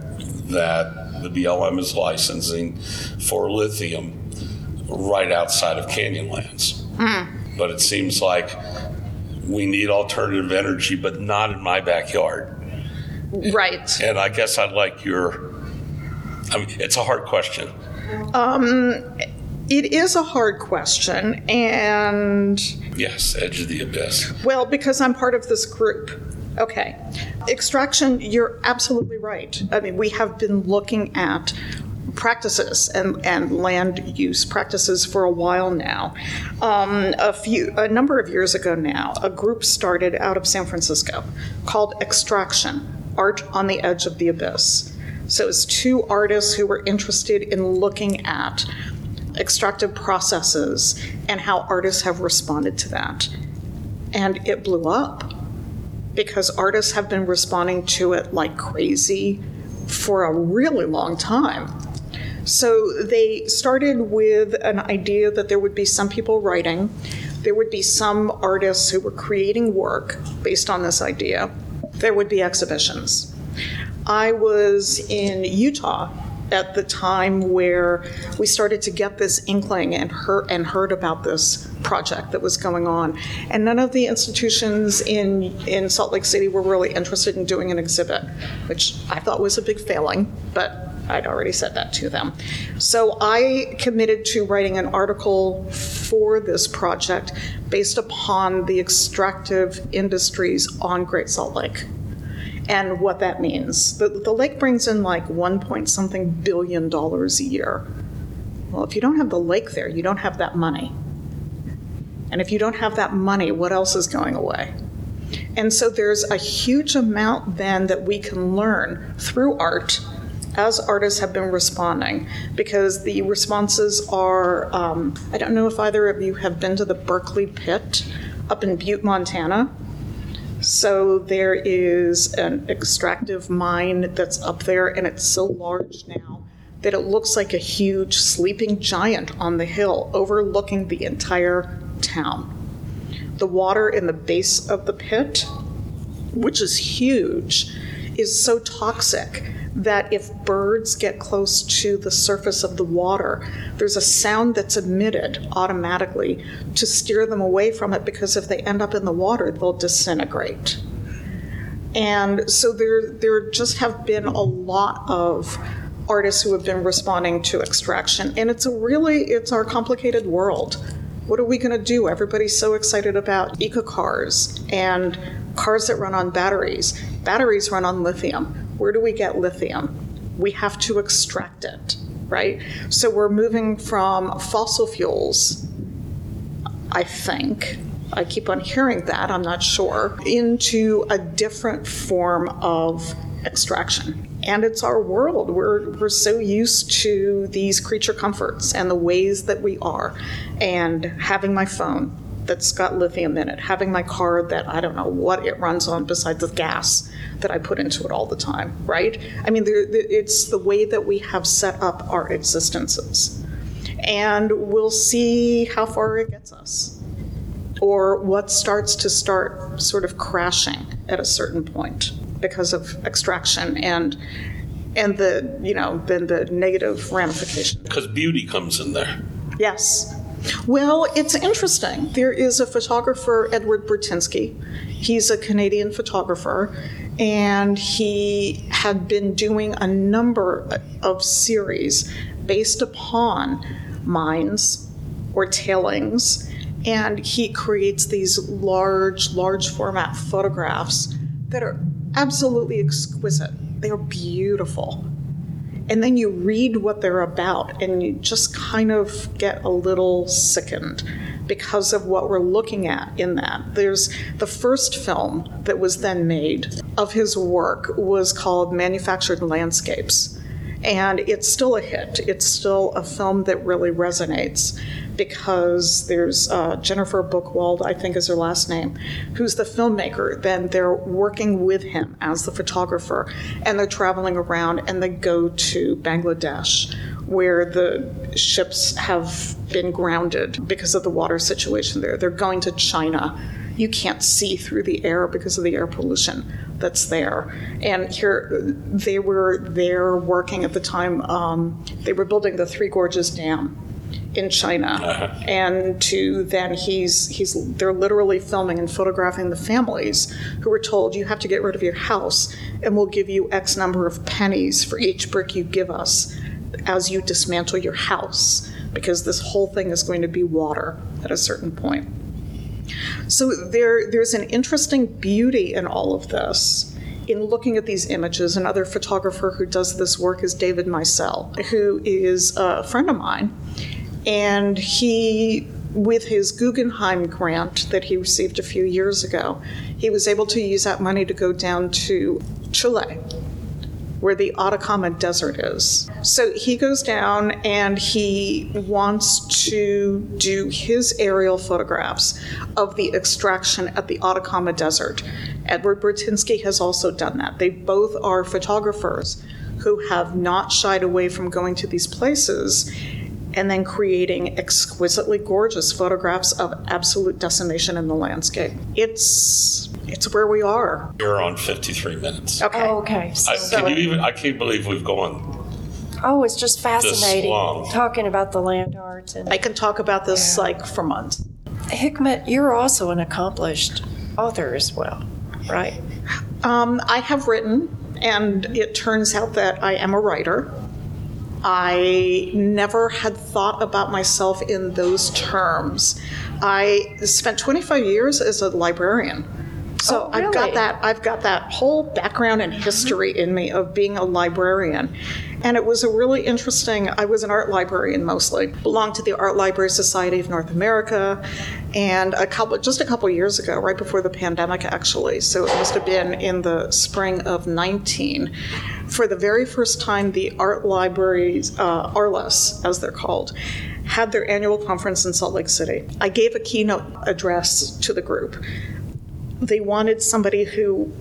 that the BLM is licensing for lithium right outside of Canyonlands. But it seems like we need alternative energy, but not in my backyard. Right. And I guess I'd like your, I mean, it's a hard question. Um, it is a hard question, and Yes, edge of the abyss. well, because I'm part of this group. Okay. Extraction, you're absolutely right. I mean, we have been looking at practices and, and land use practices for a while now. Um, a few, a number of years ago now, a group started out of San Francisco called Extraction Art on the Edge of the Abyss. So it's two artists who were interested in looking at extractive processes and how artists have responded to that. And it blew up because artists have been responding to it like crazy for a really long time. So they started with an idea that there would be some people writing, there would be some artists who were creating work based on this idea, there would be exhibitions. I was in Utah at the time where we started to get this inkling and heard, and heard about this project that was going on. And none of the institutions in, in Salt Lake City were really interested in doing an exhibit, which I thought was a big failing, but I'd already said that to them. So I committed to writing an article for this project based upon the extractive industries on Great Salt Lake and what that means. The, the lake brings in like one point something billion dollars a year. Well, if you don't have the lake there, you don't have that money. And if you don't have that money, what else is going away? And so there's a huge amount then that we can learn through art as artists have been responding because the responses are um, I don't know if either of you have been to the Berkeley Pit up in Butte, Montana. So there is an extractive mine that's up there, and it's so large now that it looks like a huge sleeping giant on the hill overlooking the entire town. The water in the base of the pit, which is huge, is so toxic that if birds get close to the surface of the water, there's a sound that's emitted automatically to steer them away from it because if they end up in the water, they'll disintegrate. And so there, there just have been a lot of artists who have been responding to extraction, and it's a really, it's our complicated world. What are we going to do? Everybody's so excited about eco cars and cars that run on batteries. Batteries run on lithium. Where do we get lithium? We have to extract it, right? So we're moving from fossil fuels, I think. I keep on hearing that, I'm not sure, into a different form of extraction. And it's our world. We're, we're so used to these creature comforts and the ways that we are, and having my phone that's got lithium in it, having my car that I don't know what it runs on besides the gas that I put into it all the time, right? I mean, there- it's the way that we have set up our existences. And we'll see how far it gets us or what starts to start sort of crashing at a certain point because of extraction and and the you know then the negative ramifications. Because beauty comes in there. Yes. Well, it's interesting. There is a photographer, Edward Burtynsky. He's a Canadian photographer, and he had been doing a number of series based upon mines or tailings. And he creates these large, large format photographs that are absolutely exquisite. They are beautiful and then you read what they're about and you just kind of get a little sickened because of what we're looking at in that. There's the first film that was then made of his work was called manufactured landscapes and it's still a hit it's still a film that really resonates because there's uh, Jennifer Baichwal, I think is her last name, who's the filmmaker. Then they're working with him as the photographer, and they're traveling around and they go to Bangladesh, where the ships have been grounded because of the water situation there. They're going to China. You can't see through the air because of the air pollution that's there. And here, they were there working at the time, um, they were building the Three Gorges Dam in China, and to then he's he's they're literally filming and photographing the families who were told you have to get rid of your house, and we'll give you X number of pennies for each brick you give us as you dismantle your house, because this whole thing is going to be water at a certain point. So there there's an interesting beauty in all of this in looking at these images, another photographer who does this work is David Maisel, who is a friend of mine. And he, with his Guggenheim grant that he received a few years ago, he was able to use that money to go down to Chile, where the Atacama Desert is. So he goes down and he wants to do his aerial photographs of the extraction at the Atacama Desert. Edward Burtynsky has also done that. They both are photographers who have not shied away from going to these places and then creating exquisitely gorgeous photographs of absolute decimation in the landscape. It's it's where we are. You're on 53 minutes. Okay. Oh, okay. I, So- can you even? I can't believe we've gone. Oh, it's just fascinating long. talking about the land arts and I can talk about this like for months. Hikmet. You're also an accomplished author as well, right? Um, I have written, and it turns out that I am a writer. I never had thought about myself in those terms. I spent 25 years as a librarian So Oh, I've got that I've got that whole background and history in me of being a librarian. And it was a really interesting I was an art librarian mostly. Belonged to the Art Library Society of North America and a couple just a couple years ago, right before the pandemic actually. So it must have been in the spring of 19. For the very first time the art libraries uh, ARLIS as they're called had their annual conference in Salt Lake City. I gave a keynote address to the group they wanted somebody who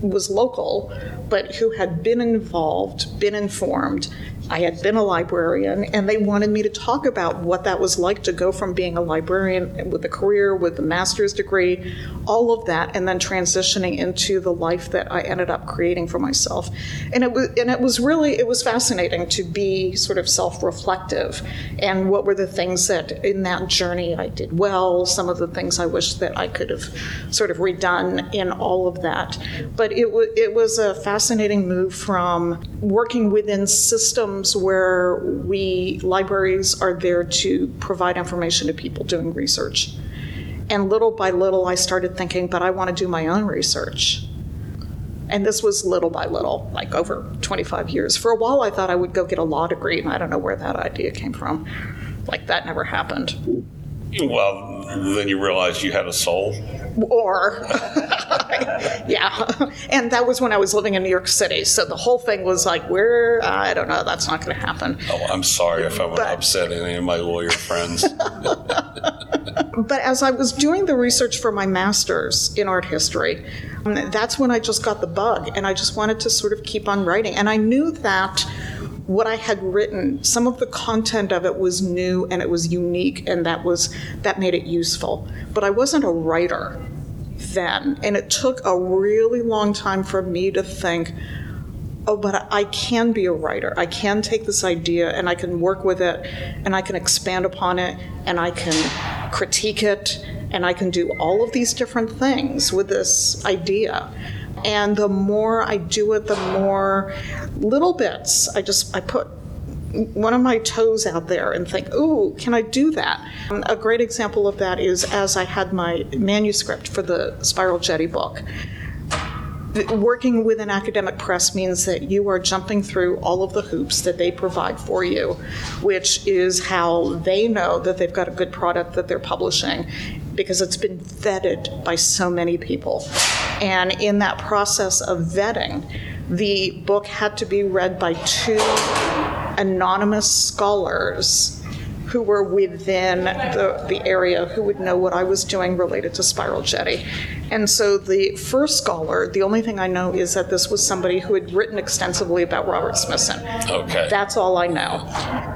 was local, but who had been involved, been informed. I had been a librarian, and they wanted me to talk about what that was like to go from being a librarian with a career, with a master's degree, all of that, and then transitioning into the life that I ended up creating for myself. And it was, and it was really, it was fascinating to be sort of self-reflective, and what were the things that in that journey I did well, some of the things I wish that I could have sort of redone in all of that. But it, wa it was a fascinating move from working within systems where we, libraries are there to provide information to people doing research. And little by little, I started thinking, but I want to do my own research. And this was little by little, like over 25 years. For a while, I thought I would go get a law degree, and I don't know where that idea came from. Like, that never happened. Well, then you realize you had a soul. Or, yeah. And that was when I was living in New York City. So the whole thing was like, where, I don't know, that's not going to happen. Oh, I'm sorry if I'm But- upset any of my lawyer friends. But as I was doing the research for my master's in art history, um, that's when I just got the bug and I just wanted to sort of keep on writing. And I knew that what I had written, some of the content of it was new and it was unique and that was that made it useful. But I wasn't a writer then, and it took a really long time for me to think, oh, but I can be a writer. I can take this idea and I can work with it and I can expand upon it and I can critique it and I can do all of these different things with this idea. And the more I do it, the more little bits I just I put one of my toes out there and think, ooh, can I do that? Um, A great example of that is as I had my manuscript for the Spiral Jetty book working with an academic press means that you are jumping through all of the hoops that they provide for you, which is how they know that they've got a good product that they're publishing because it's been vetted by so many people. And in that process of vetting, the book had to be read by two anonymous scholars who were within the, the area who would know what I was doing related to Spiral Jetty. And so the first scholar, the only thing I know is that this was somebody who had written extensively about Robert Smithson. Okay. That's all I know.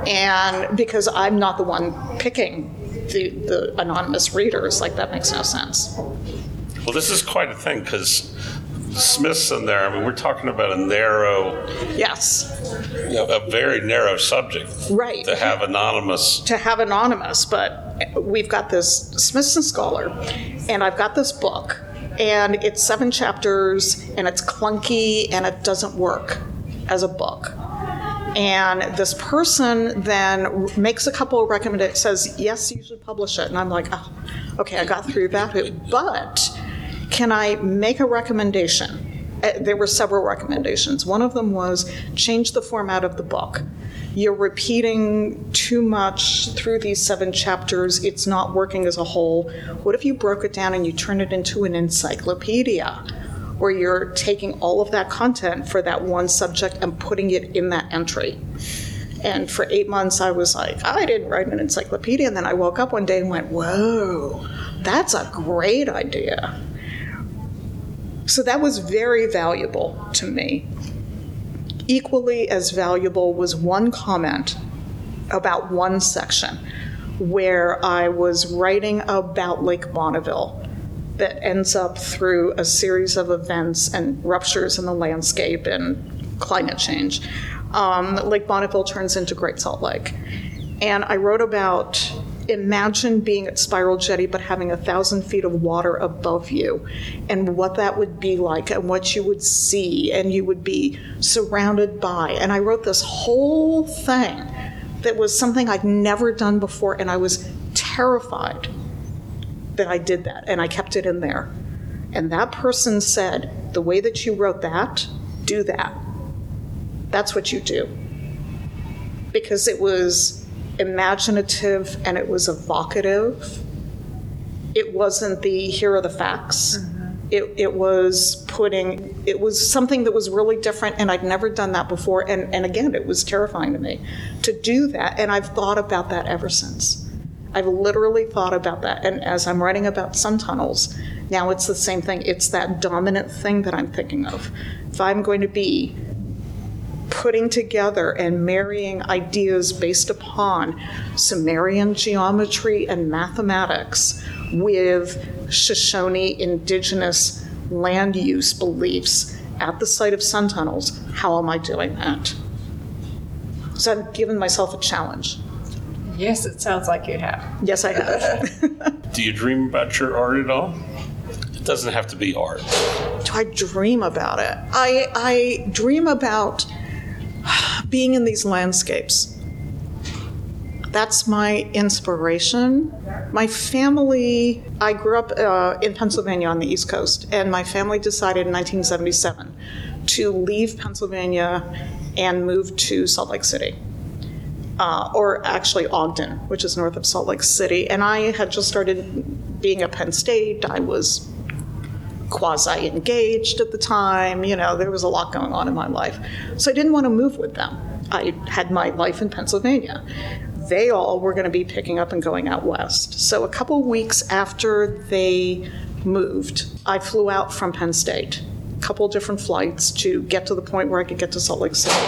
And because I'm not the one picking the, the anonymous readers, like that makes no sense. Well, this is quite a thing because Smith's in there, I mean, we're talking about a narrow, Yes, you know, a very narrow subject. Right. To have anonymous. to have anonymous, but we've got this Smithson scholar, and I've got this book, and it's seven chapters, and it's clunky, and it doesn't work as a book. And this person then makes a couple of recommendations, says, yes, you should publish it. And I'm like, oh, okay, I got through that. But can I make a recommendation? Uh, There were several recommendations. One of them was change the format of the book. You're repeating too much through these seven chapters. It's not working as a whole. What if you broke it down and you turned it into an encyclopedia? Where you're taking all of that content for that one subject and putting it in that entry. And for eight months, I was like, I didn't write an encyclopedia. And then I woke up one day and went, whoa, that's a great idea. So that was very valuable to me. Equally as valuable was one comment about one section where I was writing about Lake Bonneville that ends up through a series of events and ruptures in the landscape and climate change. Um, Lake Bonneville turns into Great Salt Lake. And I wrote about imagine being at Spiral Jetty but having a thousand feet of water above you and what that would be like and what you would see and you would be surrounded by. And I wrote this whole thing that was something I'd never done before and I was terrified that I did that and I kept it in there. And that person said, the way that you wrote that, do that. That's what you do. Because it was imaginative and it was evocative. It wasn't the here are the facts. Mm-hmm. It, it was putting, it was something that was really different, and I'd never done that before. And, and again, it was terrifying to me to do that. And I've thought about that ever since. I've literally thought about that. And as I'm writing about sun tunnels, now it's the same thing. It's that dominant thing that I'm thinking of. If I'm going to be putting together and marrying ideas based upon Sumerian geometry and mathematics with Shoshone indigenous land use beliefs at the site of sun tunnels, how am I doing that? So I've given myself a challenge. Yes, it sounds like you have. Yes, I have. Do you dream about your art at all? It doesn't have to be art. do I dream about it? I, I dream about being in these landscapes. That's my inspiration. My family, I grew up uh, in Pennsylvania on the East Coast, and my family decided in 1977 to leave Pennsylvania and move to Salt Lake City. Uh, or actually Ogden, which is north of Salt Lake City. And I had just started being at Penn State. I was quasi engaged at the time. You know, there was a lot going on in my life. So I didn't want to move with them. I had my life in Pennsylvania. They all were going to be picking up and going out west. So a couple weeks after they moved, I flew out from Penn State, a couple different flights to get to the point where I could get to Salt Lake City.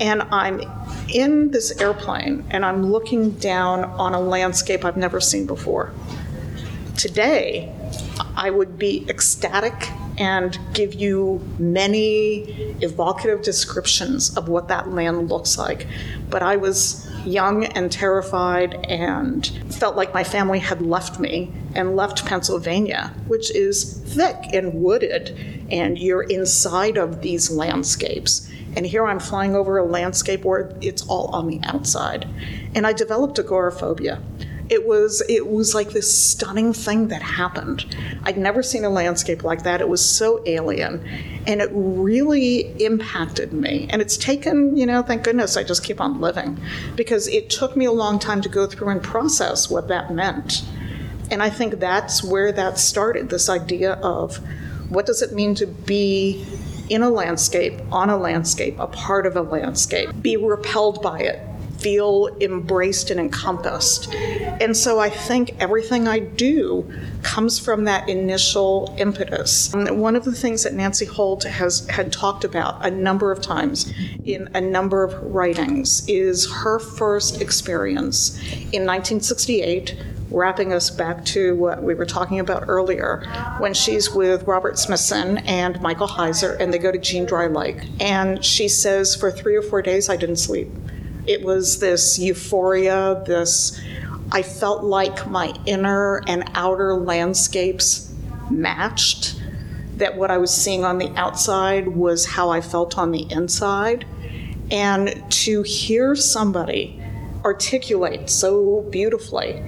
And I'm in this airplane and I'm looking down on a landscape I've never seen before. Today, I would be ecstatic and give you many evocative descriptions of what that land looks like. But I was young and terrified and felt like my family had left me and left Pennsylvania, which is thick and wooded, and you're inside of these landscapes. And here I'm flying over a landscape where it's all on the outside. And I developed agoraphobia. It was it was like this stunning thing that happened. I'd never seen a landscape like that. It was so alien, and it really impacted me. And it's taken, you know, thank goodness I just keep on living, because it took me a long time to go through and process what that meant. And I think that's where that started. This idea of what does it mean to be in a landscape, on a landscape, a part of a landscape, be repelled by it, feel embraced and encompassed. And so I think everything I do comes from that initial impetus. And one of the things that Nancy Holt has had talked about a number of times in a number of writings is her first experience in 1968 wrapping us back to what we were talking about earlier, when she's with Robert Smithson and Michael Heizer, and they go to Jean Dry Lake. And she says, for three or four days, I didn't sleep. It was this euphoria, this, I felt like my inner and outer landscapes matched, that what I was seeing on the outside was how I felt on the inside. And to hear somebody articulate so beautifully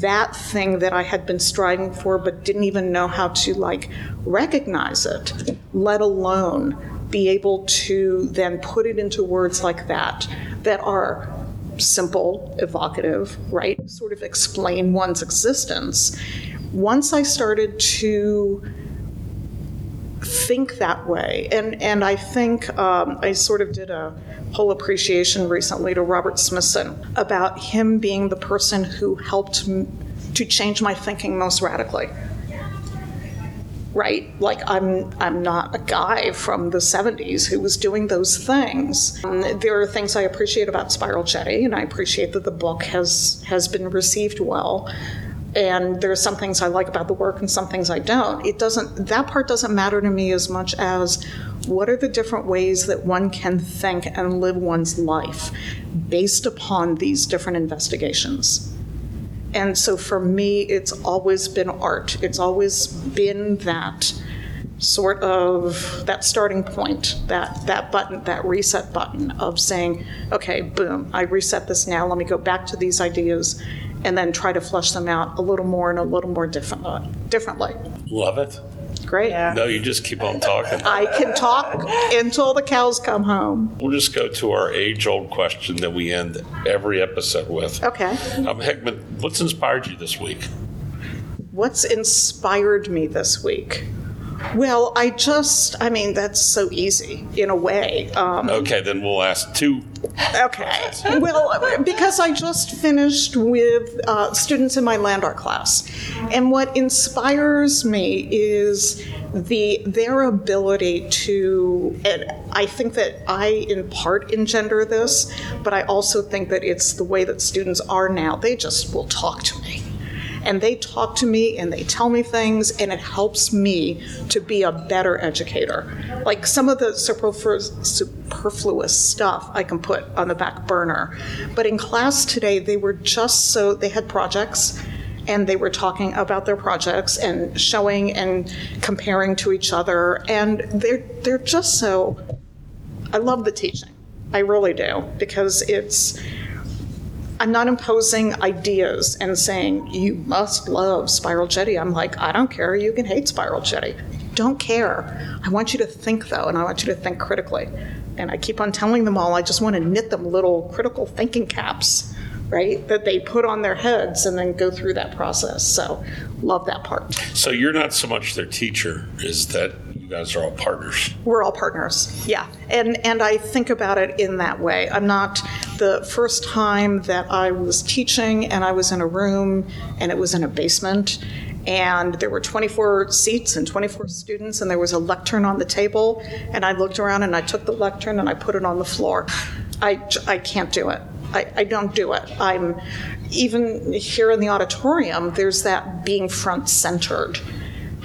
that thing that I had been striving for but didn't even know how to like recognize it, let alone be able to then put it into words like that that are simple, evocative, right? Sort of explain one's existence. Once I started to think that way. And, and I think um, I sort of did a whole appreciation recently to Robert Smithson about him being the person who helped m- to change my thinking most radically. Right? Like I'm I'm not a guy from the 70s who was doing those things. Um, there are things I appreciate about Spiral Jetty, and I appreciate that the book has has been received well and there are some things I like about the work and some things I don't. It doesn't, that part doesn't matter to me as much as what are the different ways that one can think and live one's life based upon these different investigations. And so for me, it's always been art. It's always been that sort of that starting point, that that button, that reset button of saying, okay, boom, I reset this now. Let me go back to these ideas and then try to flush them out a little more and a little more different, differently. Love it. Great. No, you just keep on talking. I can talk until the cows come home. We'll just go to our age-old question that we end every episode with. Okay. Um, Hikmet, what's inspired you this week? What's inspired me this week? Well, I just, I mean, that's so easy in a way. Um, Okay, then we'll ask two. Okay. Well, because I just finished with uh, students in my land art class, and what inspires me is the their ability to. And I think that I, in part, engender this, but I also think that it's the way that students are now. They just will talk to me and they talk to me and they tell me things and it helps me to be a better educator. Like some of the superfluous, stuff i can put on the back burner. But in class today they were just so they had projects and they were talking about their projects and showing and comparing to each other and they're they're just so i love the teaching. I really do because it's I'm not imposing ideas and saying you must love Spiral Jetty. I'm like, I don't care. You can hate Spiral Jetty. Don't care. I want you to think though, and I want you to think critically. And I keep on telling them all. I just want to knit them little critical thinking caps, right? That they put on their heads and then go through that process. So, love that part. So you're not so much their teacher, is that you guys are all partners. We're all partners. Yeah. And and I think about it in that way. I'm not the first time that I was teaching and I was in a room and it was in a basement and there were 24 seats and 24 students and there was a lectern on the table and I looked around and I took the lectern and I put it on the floor. I I can't do it. I, I don't do it. I'm even here in the auditorium, there's that being front centered,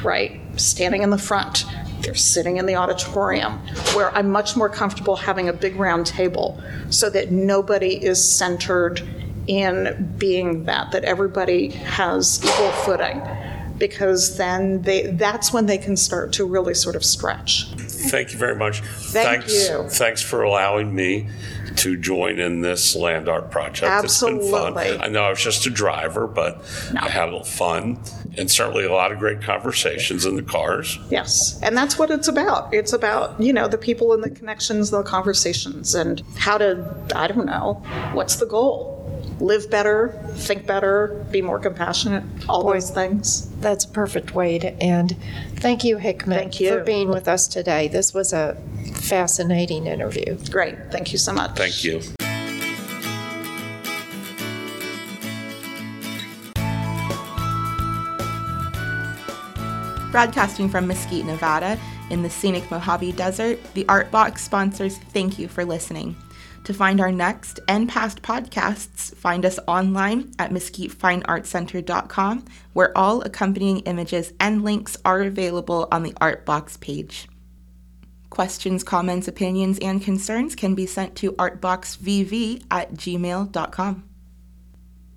right? Standing in the front. They're sitting in the auditorium where I'm much more comfortable having a big round table so that nobody is centered in being that, that everybody has equal footing. Because then they, that's when they can start to really sort of stretch. Thank you very much. Thank thanks, you. Thanks for allowing me to join in this land art project. It's been Absolutely. fun. I know I was just a driver, but I had a little fun and certainly a lot of great conversations in the cars. Yes, and that's what it's about. It's about, you know, the people and the connections, the conversations, and how to, I don't know, what's the goal? Live better, think better, be more compassionate, all those things. That's a perfect way to end. Thank you, Hikmet, Thank you. for being with us today. This was a fascinating interview. Great, thank you so much. Thank you. Broadcasting from Mesquite, Nevada, in the scenic Mojave Desert, the Art Box sponsors thank you for listening. To find our next and past podcasts, find us online at mesquitefineartcenter.com, where all accompanying images and links are available on the Art Box page. Questions, comments, opinions, and concerns can be sent to artboxvv at gmail.com.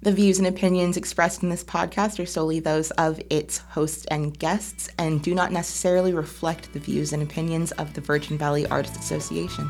The views and opinions expressed in this podcast are solely those of its hosts and guests and do not necessarily reflect the views and opinions of the Virgin Valley Artists Association.